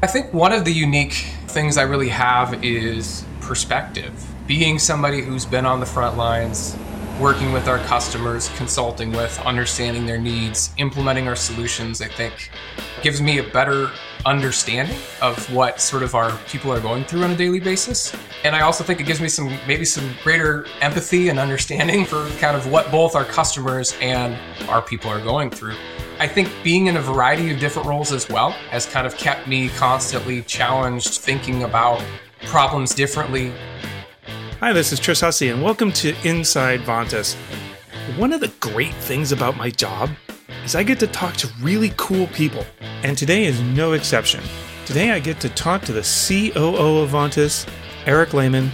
I think one of the unique things I really have is perspective. Being somebody who's been on the front lines, working with our customers, consulting with, understanding their needs, implementing our solutions, I think gives me a better understanding of what sort of our people are going through on a daily basis. And I also think it gives me some maybe some greater empathy and understanding for kind of what both our customers and our people are going through. I think being in a variety of different roles as well has kind of kept me constantly challenged thinking about problems differently. Hi, this is Tris Hussey, and welcome to Inside Vontas. One of the great things about my job is I get to talk to really cool people, and today is no exception. Today I get to talk to the COO of Vontas, Erik Lehmann,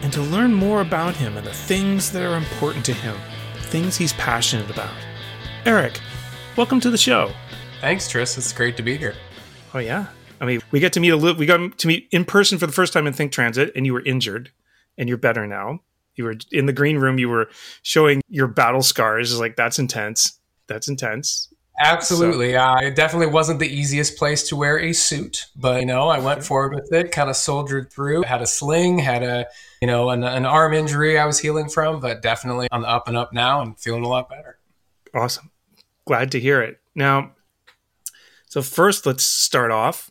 and to learn more about him and the things that are important to him, things he's passionate about. Erik, welcome to the show. Thanks, Tris. It's great to be here. Oh yeah. I mean, we get to meet a little. We got to meet in person for the first time in Think Transit, and you were injured, and you're better now. You were in the green room. You were showing your battle scars. Like that's intense. That's intense. Absolutely. So. Uh, it definitely wasn't the easiest place to wear a suit, but you know, I went forward with it, kind of soldiered through. Had a sling, had a you know an, an arm injury I was healing from, but definitely on the up and up now, and feeling a lot better. Awesome. Glad to hear it. Now, so first, let's start off.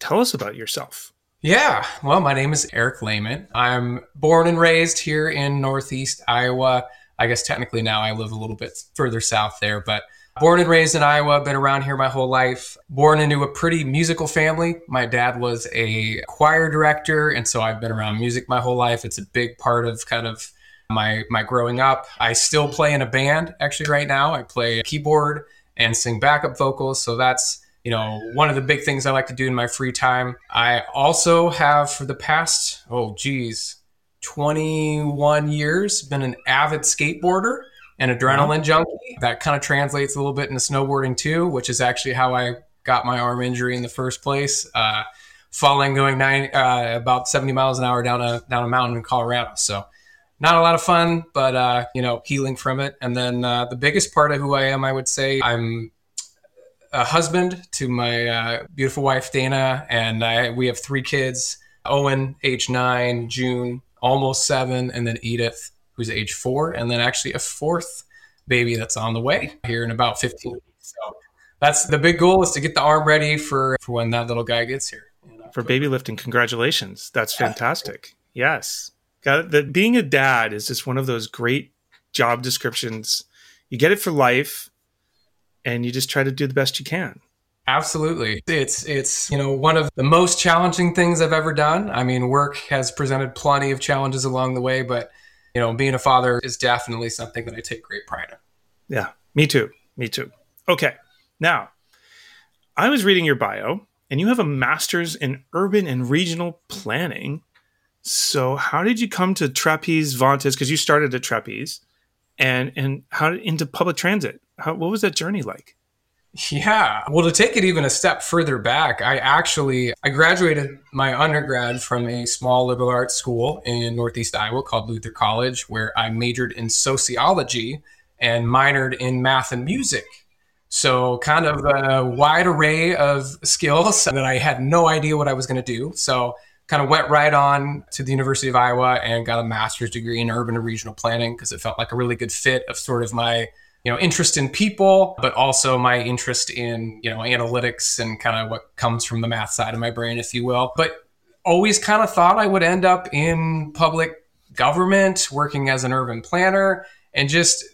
Tell us about yourself. Yeah, well, my name is Erik Lehmann. I'm born and raised here in Northeast Iowa. I guess technically now I live a little bit further south there, but born and raised in Iowa, been around here my whole life. Born into a pretty musical family. My dad was a choir director, and so I've been around music my whole life. It's a big part of kind of my my growing up. I still play in a band actually right now. I play keyboard and sing backup vocals, so that's you know one of the big things I like to do in my free time. I also have for the past oh geez, 21 years been an avid skateboarder and adrenaline junkie. That kind of translates a little bit into snowboarding too, which is actually how I got my arm injury in the first place. Uh, falling going nine uh, about 70 miles an hour down a down a mountain in Colorado. So not a lot of fun, but uh, you know, healing from it. And then uh, the biggest part of who I am, I would say, I'm a husband to my uh, beautiful wife Dana, and I, we have three kids: Owen, age nine, June, almost seven, and then Edith, who's age four, and then actually a fourth baby that's on the way here in about 15 weeks. So that's the big goal is to get the arm ready for, for when that little guy gets here. For baby lifting, congratulations. That's fantastic. Yes. Got that being a dad is just one of those great job descriptions. You get it for life and you just try to do the best you can. Absolutely. It's it's you know one of the most challenging things I've ever done. I mean, work has presented plenty of challenges along the way, but you know, being a father is definitely something that I take great pride in. Yeah, me too. Me too. Okay. Now, I was reading your bio and you have a master's in urban and regional planning so, how did you come to Trapeze Vontas? Because you started at Trapeze, and and how into public transit? How, what was that journey like? Yeah. Well, to take it even a step further back, I actually I graduated my undergrad from a small liberal arts school in Northeast Iowa called Luther College, where I majored in sociology and minored in math and music. So, kind of a wide array of skills that I had no idea what I was going to do. So, kind of went right on to the University of Iowa and got a master's degree in urban and regional planning because it felt like a really good fit of sort of my you know interest in people but also my interest in you know analytics and kind of what comes from the math side of my brain if you will. But always kind of thought i would end up in public government working as an urban planner and just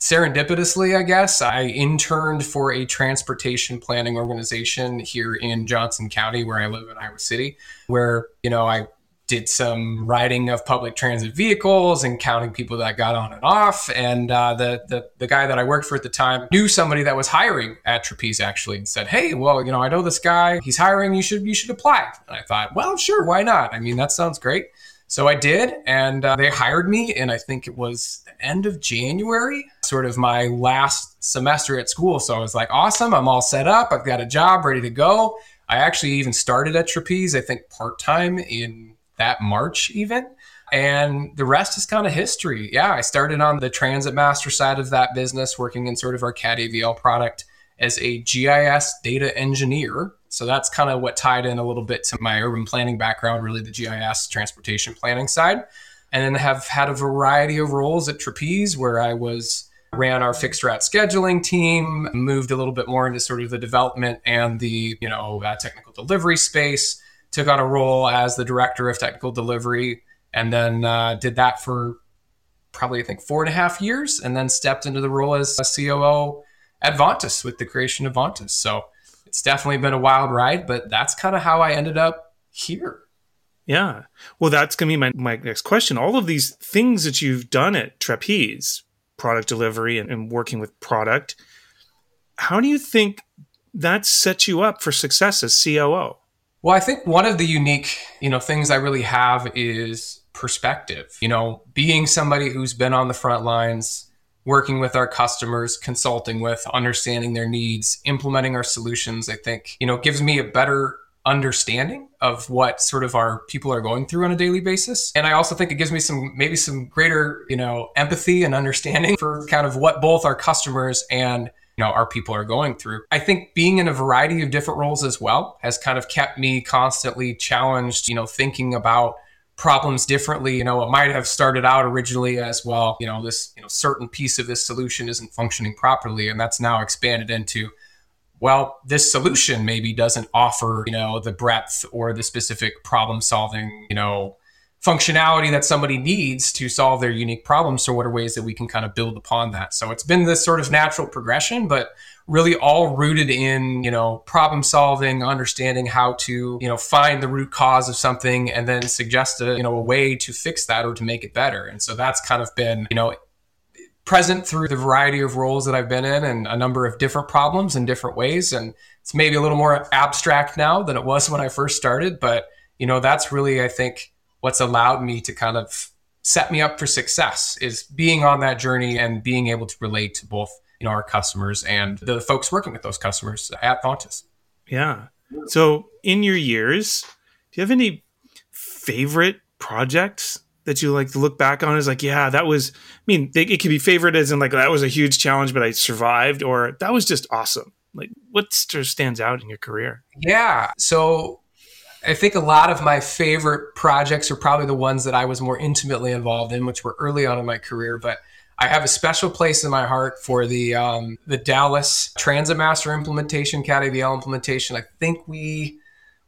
serendipitously, I guess, I interned for a transportation planning organization here in Johnson County, where I live in Iowa City, where, you know, I did some riding of public transit vehicles and counting people that got on and off. And uh, the, the the guy that I worked for at the time knew somebody that was hiring at Trapeze actually, and said, "Hey, well, you know, I know this guy. He's hiring. You should you should apply." And I thought, well, sure, why not? I mean, that sounds great. So I did, and uh, they hired me, and I think it was the end of January, sort of my last semester at school. So I was like, awesome, I'm all set up, I've got a job ready to go. I actually even started at Trapeze, I think part time in that March, even. And the rest is kind of history. Yeah, I started on the transit master side of that business, working in sort of our CAD AVL product as a GIS data engineer So that's kind of what tied in a little bit to my urban planning background, really the GIS transportation planning side. And then have had a variety of roles at Trapeze where I was ran our fixed route scheduling team, moved a little bit more into sort of the development and the, you know, uh, technical delivery space, took on a role as the director of technical delivery, and then uh, did that for probably, I think, four and a half years, and then stepped into the role as a COO at Vontas with the creation of Vontas. So it's definitely been a wild ride, but that's kind of how I ended up here. Yeah. Well, that's going to be my, my next question. All of these things that you've done at Trapeze, product delivery and, and working with product, how do you think that sets you up for success as COO? Well, I think one of the unique, you know, things I really have is perspective. You know, being somebody who's been on the front lines, working with our customers, consulting with, understanding their needs, implementing our solutions, I think, you know, gives me a better understanding of what sort of our people are going through on a daily basis. And I also think it gives me some maybe some greater, you know, empathy and understanding for kind of what both our customers and you know our people are going through. I think being in a variety of different roles as well has kind of kept me constantly challenged, you know, thinking about problems differently. You know, it might have started out originally as well, you know, this, you know, certain piece of this solution isn't functioning properly and that's now expanded into well, this solution maybe doesn't offer, you know, the breadth or the specific problem solving, you know, functionality that somebody needs to solve their unique problems. So what are ways that we can kind of build upon that? So it's been this sort of natural progression, but really all rooted in, you know, problem solving, understanding how to, you know, find the root cause of something and then suggest a, you know, a way to fix that or to make it better. And so that's kind of been, you know, present through the variety of roles that I've been in and a number of different problems in different ways. And it's maybe a little more abstract now than it was when I first started. But, you know, that's really, I think, what's allowed me to kind of set me up for success is being on that journey and being able to relate to both, you know, our customers and the folks working with those customers at Vontas. Yeah. So in your years, do you have any favorite projects that you like to look back on is like, yeah, that was, I mean, it, it can be favorite as in like, that was a huge challenge, but I survived, or that was just awesome. Like, what stands out in your career? Yeah. So I think a lot of my favorite projects are probably the ones that I was more intimately involved in, which were early on in my career. But I have a special place in my heart for the um, the Dallas Transit Master implementation, CAD-AVL implementation. I think we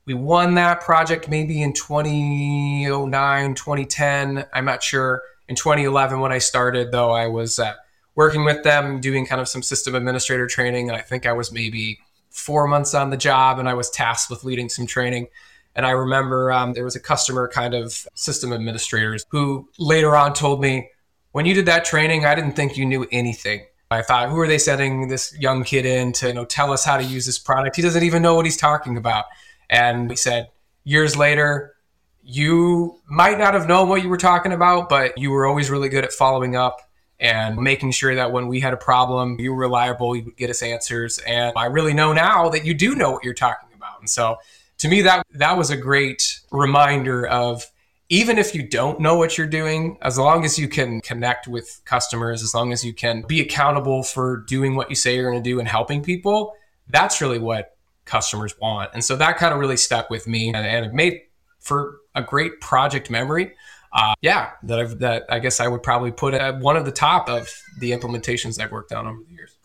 we won that project maybe in 2009 2010 i'm not sure. In 2011 when i started though i was uh, working with them doing kind of some system administrator training. And i think i was maybe four months on the job and i was tasked with leading some training. And i remember um, there was a customer kind of system administrators who later on told me when you did that training i didn't think you knew anything I thought, who are they setting this young kid in to you know, tell us how to use this product? He doesn't even know what he's talking about. And we said, years later, you might not have known what you were talking about, but you were always really good at following up and making sure that when we had a problem, you were reliable, you would get us answers. And I really know now that you do know what you're talking about. And so to me, that that was a great reminder of even if you don't know what you're doing, as long as you can connect with customers, as long as you can be accountable for doing what you say you're going to do and helping people, that's really what customers want. And so that kind of really stuck with me and, and it made for a great project memory. Uh, yeah, that I've, that I guess I would probably put at one of the top of the implementations I've worked on over the years.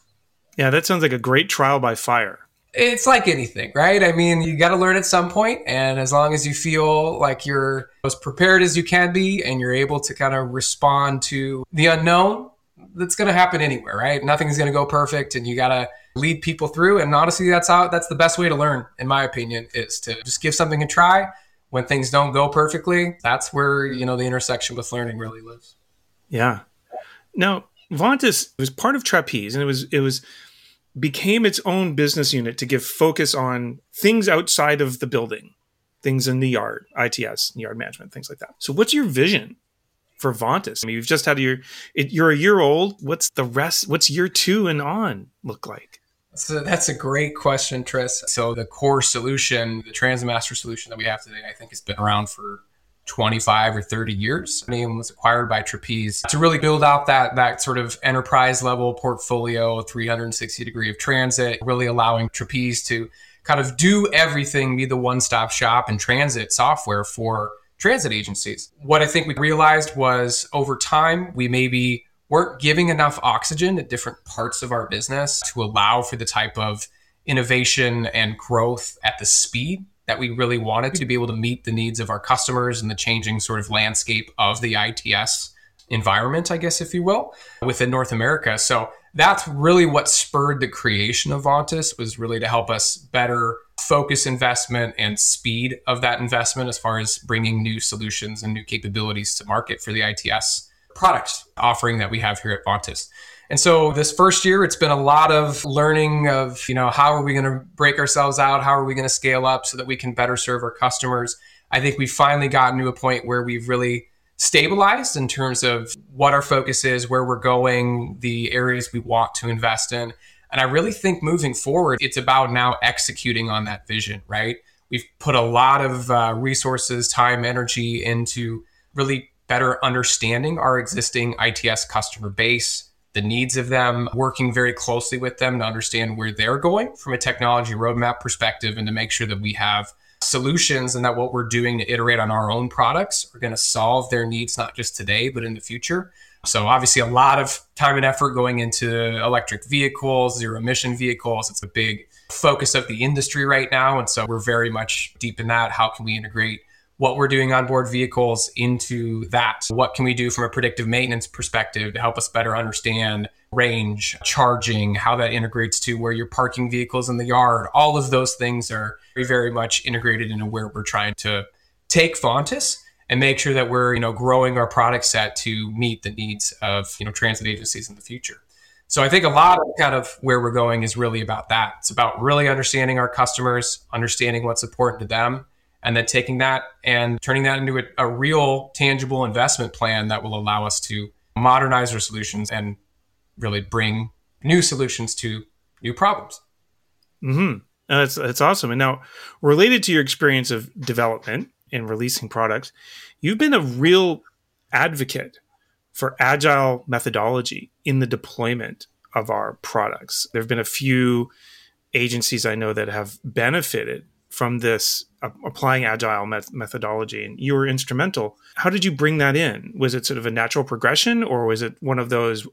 Yeah, that sounds like a great trial by fire. It's like anything, right? I mean, you got to learn at some point, and as long as you feel like you're as prepared as you can be, and you're able to kind of respond to the unknown, that's going to happen anywhere, right? Nothing's going to go perfect, and you got to lead people through. And honestly, that's how that's the best way to learn, in my opinion, is to just give something a try. When things don't go perfectly, that's where you know the intersection with learning really lives. Yeah. Now, Vontas was part of Trapeze, and it was it was became its own business unit to give focus on things outside of the building, things in the yard, ITS, yard management, things like that. So, what's your vision for Vontas? I mean, you've just had your it, you're a year old. What's the rest? What's year two and on look like? So that's a great question, Tris. So the core solution, the Transmaster solution that we have today, I think has been around for 25 or 30 years. It was acquired by Trapeze to really build out that that sort of enterprise level portfolio, 360 degree of transit, really allowing Trapeze to kind of do everything, be the one stop shop and transit software for transit agencies. What I think we realized was over time, we maybe weren't giving enough oxygen to different parts of our business to allow for the type of innovation and growth at the speed that we really wanted to be able to meet the needs of our customers and the changing sort of landscape of the ITS environment, I guess, if you will, within North America. So that's really what spurred the creation of Vontas was really to help us better focus investment and speed of that investment as far as bringing new solutions and new capabilities to market for the ITS product offering that we have here at Vontas. And so this first year, it's been a lot of learning of, you know, how are we going to break ourselves out? How are we going to scale up so that we can better serve our customers? I think we've finally gotten to a point where we've really stabilized in terms of what our focus is, where we're going, the areas we want to invest in. And I really think moving forward, it's about now executing on that vision, right? We've put a lot of uh, resources, time, energy into really better understanding our existing ITS customer base, the needs of them, working very closely with them to understand where they're going from a technology roadmap perspective and to make sure that we have solutions and that what we're doing to iterate on our own products are going to solve their needs not just today but in the future. So obviously a lot of time and effort going into electric vehicles, zero emission vehicles. It's a big focus of the industry right now and so we're very much deep in that. How can we integrate what we're doing on board vehicles into that. What can we do from a predictive maintenance perspective to help us better understand range, charging, how that integrates to where you're parking vehicles in the yard? All of those things are very, very much integrated into where we're trying to take Vontas and make sure that we're, you know, growing our product set to meet the needs of, you know, transit agencies in the future. So I think a lot of kind of where we're going is really about that. It's about really understanding our customers, understanding what's important to them, and then taking that and turning that into a, a, real tangible investment plan that will allow us to modernize our solutions and really bring new solutions to new problems. Hmm. That's that's awesome. And now, related to your experience of development and releasing products, you've been a real advocate for agile methodology in the deployment of our products. There have been a few agencies I know that have benefited from this uh, applying agile met- methodology and you were instrumental. How did you bring that in? Was it sort of a natural progression or was it one of those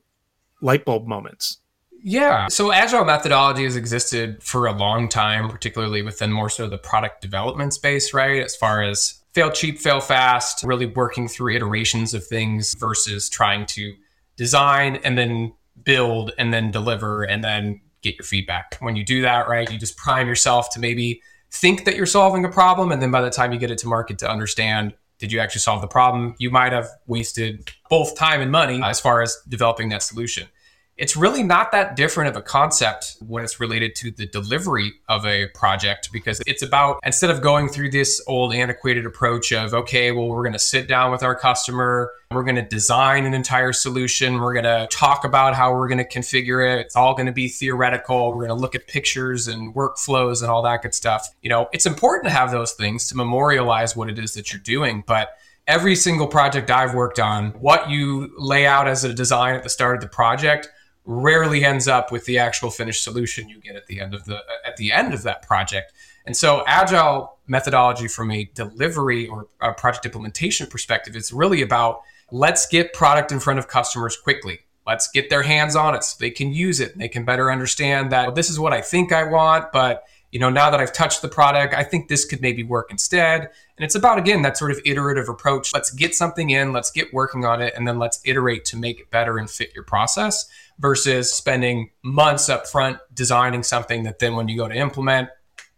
light bulb moments? Yeah. So agile methodology has existed for a long time particularly within more so the product development space right? As far as fail cheap fail fast really working through iterations of things versus trying to design and then build and then deliver and then get your feedback. When you do that right you just prime yourself to maybe think that you're solving a problem and then by the time you get it to market to understand did you actually solve the problem you might have wasted both time and money as far as developing that solution it's really not that different of a concept when it's related to the delivery of a project because it's about instead of going through this old antiquated approach of okay well we're going to sit down with our customer we're going to design an entire solution we're going to talk about how we're going to configure it it's all going to be theoretical we're going to look at pictures and workflows and all that good stuff. You know it's important to have those things to memorialize what it is that you're doing but every single project I've worked on, what you lay out as a design at the start of the project rarely ends up with the actual finished solution you get at the end of the at the end of that project. And so agile methodology from a delivery or a project implementation perspective is really about let's get product in front of customers quickly. Let's get their hands on it so they can use it and they can better understand that this is what I think I want, but you know, now that I've touched the product, I think this could maybe work instead. And it's about, again, that sort of iterative approach. Let's get something in, let's get working on it, and then let's iterate to make it better and fit your process versus spending months up front designing something that then when you go to implement,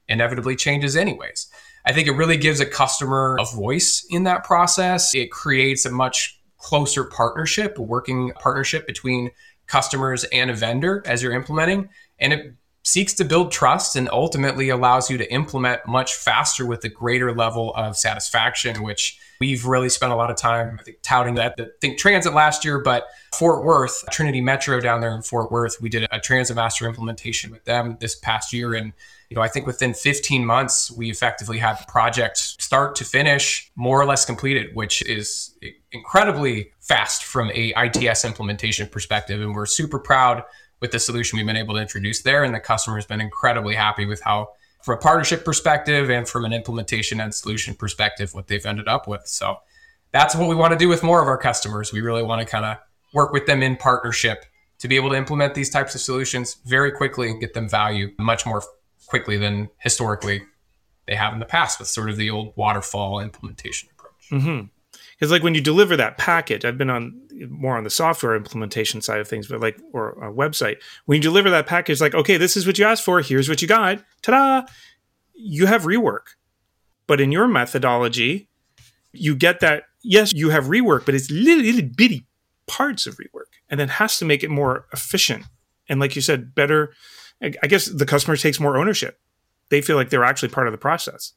inevitably changes anyways. I think it really gives a customer a voice in that process. It creates a much closer partnership, a working partnership between customers and a vendor as you're implementing. And it seeks to build trust and ultimately allows you to implement much faster with a greater level of satisfaction, which we've really spent a lot of time I think, touting that. I think Transit last year, but Fort Worth, Trinity Metro down there in Fort Worth, we did a Transit Master implementation with them this past year. And you know, I think within 15 months, we effectively had the project start to finish more or less completed, which is incredibly fast from a ITS implementation perspective. And we're super proud with the solution we've been able to introduce there. And the customer has been incredibly happy with how from a partnership perspective and from an implementation and solution perspective, what they've ended up with. So that's what we want to do with more of our customers. We really want to kind of work with them in partnership to be able to implement these types of solutions very quickly and get them value much more quickly than historically they have in the past with sort of the old waterfall implementation approach. Mm-hmm. Because like when you deliver that package, I've been on more on the software implementation side of things, but like or a website. When you deliver that package, like okay, this is what you asked for. Here's what you got. Ta-da! You have rework, but in your methodology, you get that. Yes, you have rework, but it's little, little bitty parts of rework, and then has to make it more efficient. And like you said, better. I guess the customer takes more ownership. They feel like they're actually part of the process.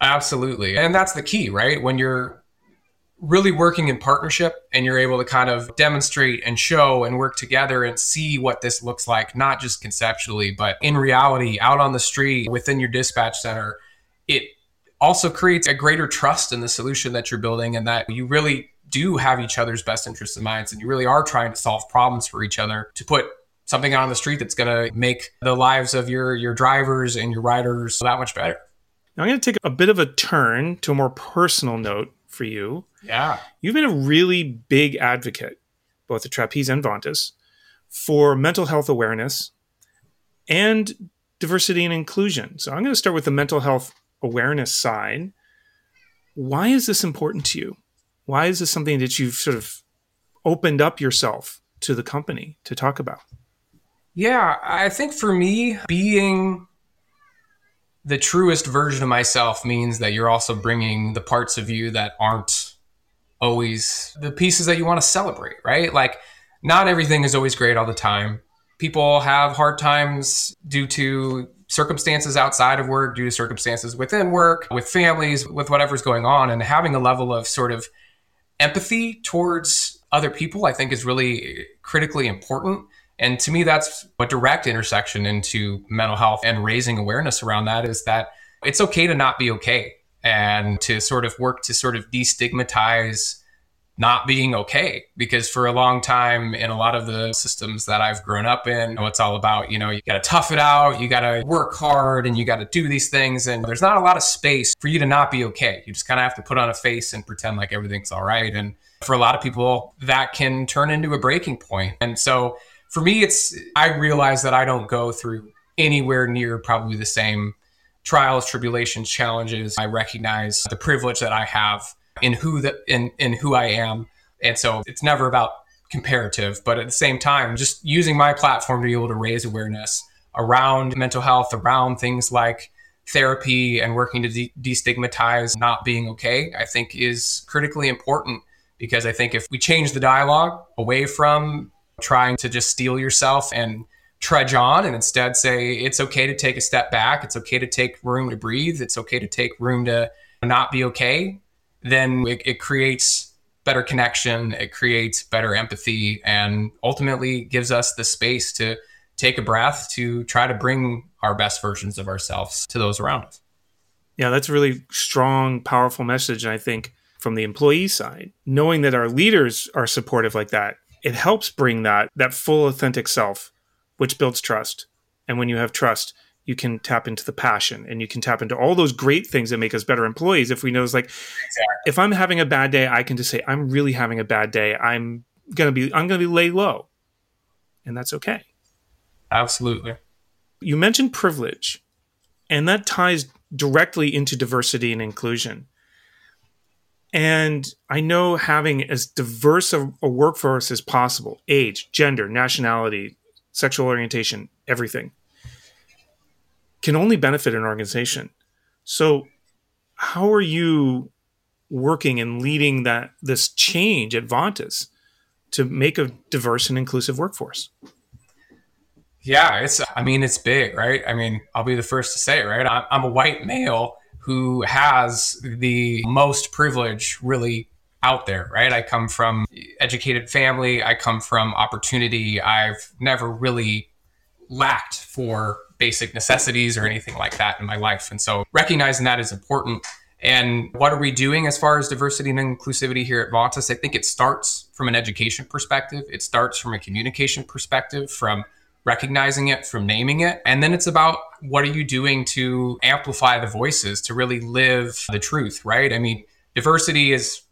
Absolutely. And that's the key, right? When you're really working in partnership and you're able to kind of demonstrate and show and work together and see what this looks like, not just conceptually, but in reality, out on the street, within your dispatch center, it also creates a greater trust in the solution that you're building and that you really do have each other's best interests in mind and you really are trying to solve problems for each other to put something out on the street that's going to make the lives of your your drivers and your riders that much better. Now I'm going to take a bit of a turn to a more personal note for you. Yeah. You've been a really big advocate, both at Trapeze and Vontas, for mental health awareness and diversity and inclusion. So I'm going to start with the mental health awareness side. Why is this important to you? Why is this something that you've sort of opened up yourself to the company to talk about? Yeah, I think for me, being the truest version of myself means that you're also bringing the parts of you that aren't always the pieces that you want to celebrate, right? Like, not everything is always great all the time. People have hard times due to circumstances outside of work, due to circumstances within work, with families, with whatever's going on. And having a level of sort of empathy towards other people, I think, is really critically important. And to me, that's a direct intersection into mental health and raising awareness around that is that it's okay to not be okay and to sort of work to sort of destigmatize not being okay because for a long time in a lot of the systems that I've grown up in, it's all about, you know, you got to tough it out, you got to work hard and you got to do these things and there's not a lot of space for you to not be okay. You just kind of have to put on a face and pretend like everything's all right and for a lot of people that can turn into a breaking point. And so for me, it's I realize that I don't go through anywhere near probably the same trials, tribulations, challenges. I recognize the privilege that I have in who that in in who I am, and so it's never about comparative. But at the same time, just using my platform to be able to raise awareness around mental health, around things like therapy and working to de- destigmatize not being okay, I think is critically important because I think if we change the dialogue away from trying to just steel yourself and trudge on and instead say it's okay to take a step back. It's okay to take room to breathe. It's okay to take room to not be okay. Then it, it creates better connection. It creates better empathy and ultimately gives us the space to take a breath to try to bring our best versions of ourselves to those around us. Yeah, that's a really strong, powerful message. And I think from the employee side, knowing that our leaders are supportive like that it helps bring that that full authentic self which builds trust. And when you have trust you can tap into the passion and you can tap into all those great things that make us better employees. If we know it's like exactly. if i'm having a bad day i can just say i'm really having a bad day. I'm gonna be i'm gonna be lay low. And that's okay. Absolutely. You mentioned privilege and that ties directly into diversity and inclusion and I know having as diverse a, a, workforce as possible age, gender, nationality, sexual orientation, everything can only benefit an organization. So, how are you working and leading that this change at Vontas to make a diverse and inclusive workforce? Yeah, it's. I mean, it's big, right? I mean, I'll be the first to say it, right? I'm a white male who has the most privilege really out there, right? I come from educated family, I come from opportunity. I've never really lacked for basic necessities or anything like that in my life. And so recognizing that is important. And what are we doing as far as diversity and inclusivity here at Vontas? I think it starts from an education perspective. It starts from a communication perspective, from recognizing it, from naming it. And then it's about what are you doing to amplify the voices, to really live the truth, right? I mean, diversity is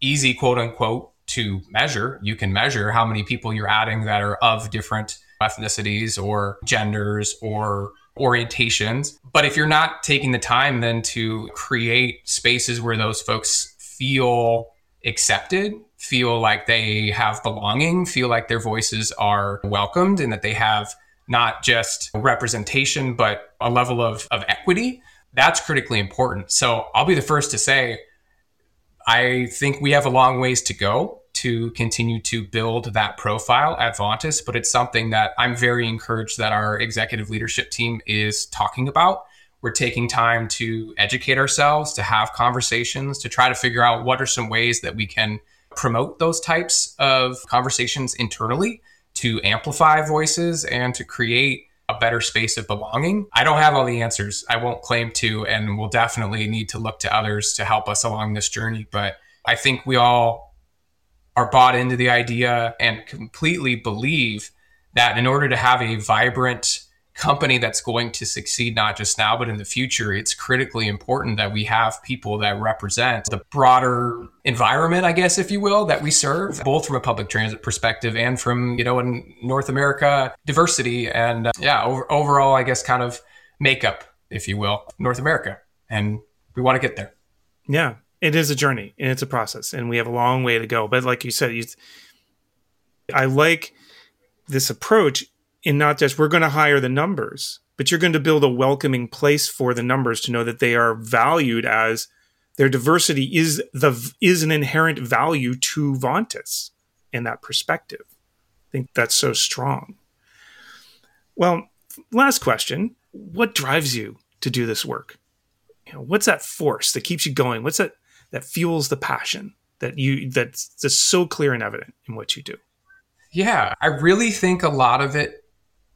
easy, quote unquote, to measure. You can measure how many people you're adding that are of different ethnicities or genders or orientations. But if you're not taking the time then to create spaces where those folks feel accepted, feel like they have belonging, feel like their voices are welcomed, and that they have not just representation, but a level of, of equity, that's critically important. So I'll be the first to say, I think we have a long ways to go to continue to build that profile at Vontas, but it's something that I'm very encouraged that our executive leadership team is talking about. We're taking time to educate ourselves, to have conversations, to try to figure out what are some ways that we can promote those types of conversations internally to amplify voices and to create a better space of belonging. I don't have all the answers. I won't claim to, and we'll definitely need to look to others to help us along this journey. But I think we all are bought into the idea and completely believe that in order to have a vibrant company that's going to succeed not just now but in the future it's critically important that we have people that represent the broader environment i guess if you will that we serve both from a public transit perspective and from you know in north america diversity and uh, yeah over, overall i guess kind of makeup if you will north america. And we want to get there. Yeah it is a journey and it's a process and we have a long way to go. But like you said you, i like this approach in not just we're going to hire the numbers, but you're going to build a welcoming place for the numbers to know that they are valued as their diversity is the is an inherent value to Vontas in that perspective. I think that's so strong. Well, last question: What drives you to do this work? You know, what's that force that keeps you going? What's that that fuels the passion that you that's just so clear and evident in what you do? Yeah, I really think a lot of it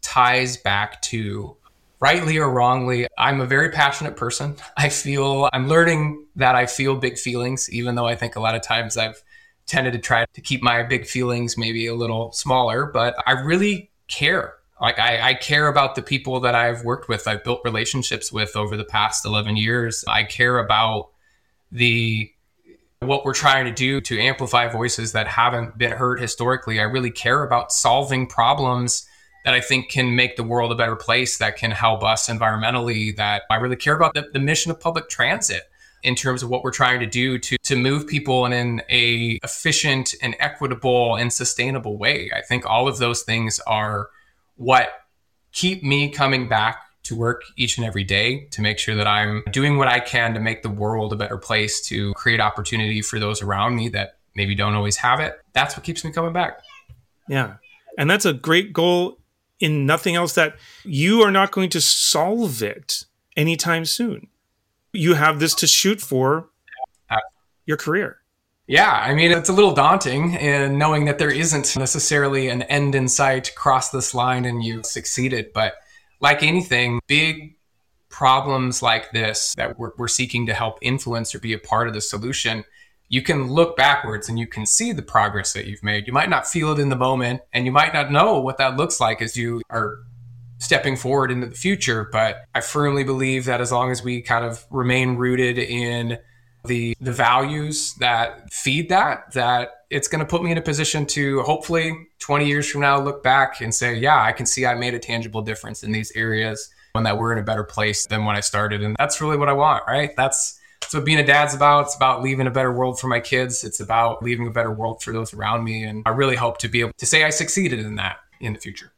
ties back to rightly or wrongly, I'm a very passionate person. I feel I'm learning that I feel big feelings, even though I think a lot of times I've tended to try to keep my big feelings maybe a little smaller, but I really care. Like I, I care about the people that I've worked with, I've built relationships with over the past 11 years. I care about the what we're trying to do to amplify voices that haven't been heard historically. I really care about solving problems that I think can make the world a better place, that can help us environmentally, that I really care about the, the mission of public transit in terms of what we're trying to do to to move people in an a efficient and equitable and sustainable way. I think all of those things are what keep me coming back to work each and every day to make sure that I'm doing what I can to make the world a better place to create opportunity for those around me that maybe don't always have it. That's what keeps me coming back. Yeah. And that's a great goal in nothing else that you are not going to solve it anytime soon. You have this to shoot for your career. Yeah, I mean, it's a little daunting in knowing that there isn't necessarily an end in sight, cross this line and you've succeeded. But like anything, big problems like this that we're, we're seeking to help influence or be a part of the solution you can look backwards and you can see the progress that you've made. You might not feel it in the moment and you might not know what that looks like as you are stepping forward into the future. But I firmly believe that as long as we kind of remain rooted in the the values that feed that, that it's going to put me in a position to hopefully 20 years from now look back and say, yeah, I can see I made a tangible difference in these areas and that we're in a better place than when I started. And that's really what I want, right? That's that's what being a dad's about. It's about leaving a better world for my kids. It's about leaving a better world for those around me. And I really hope to be able to say I succeeded in that in the future.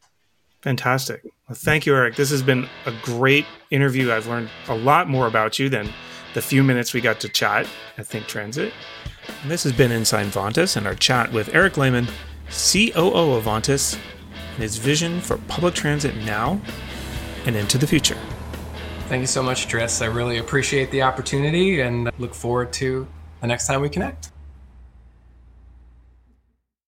Fantastic. Well, thank you, Erik. This has been a great interview. I've learned a lot more about you than the few minutes we got to chat at Think Transit. And this has been Inside Vontas and our chat with Erik Lehmann, COO of Vontas, and his vision for public transit now and into the future. Thank you so much, Tris. I really appreciate the opportunity and look forward to the next time we connect.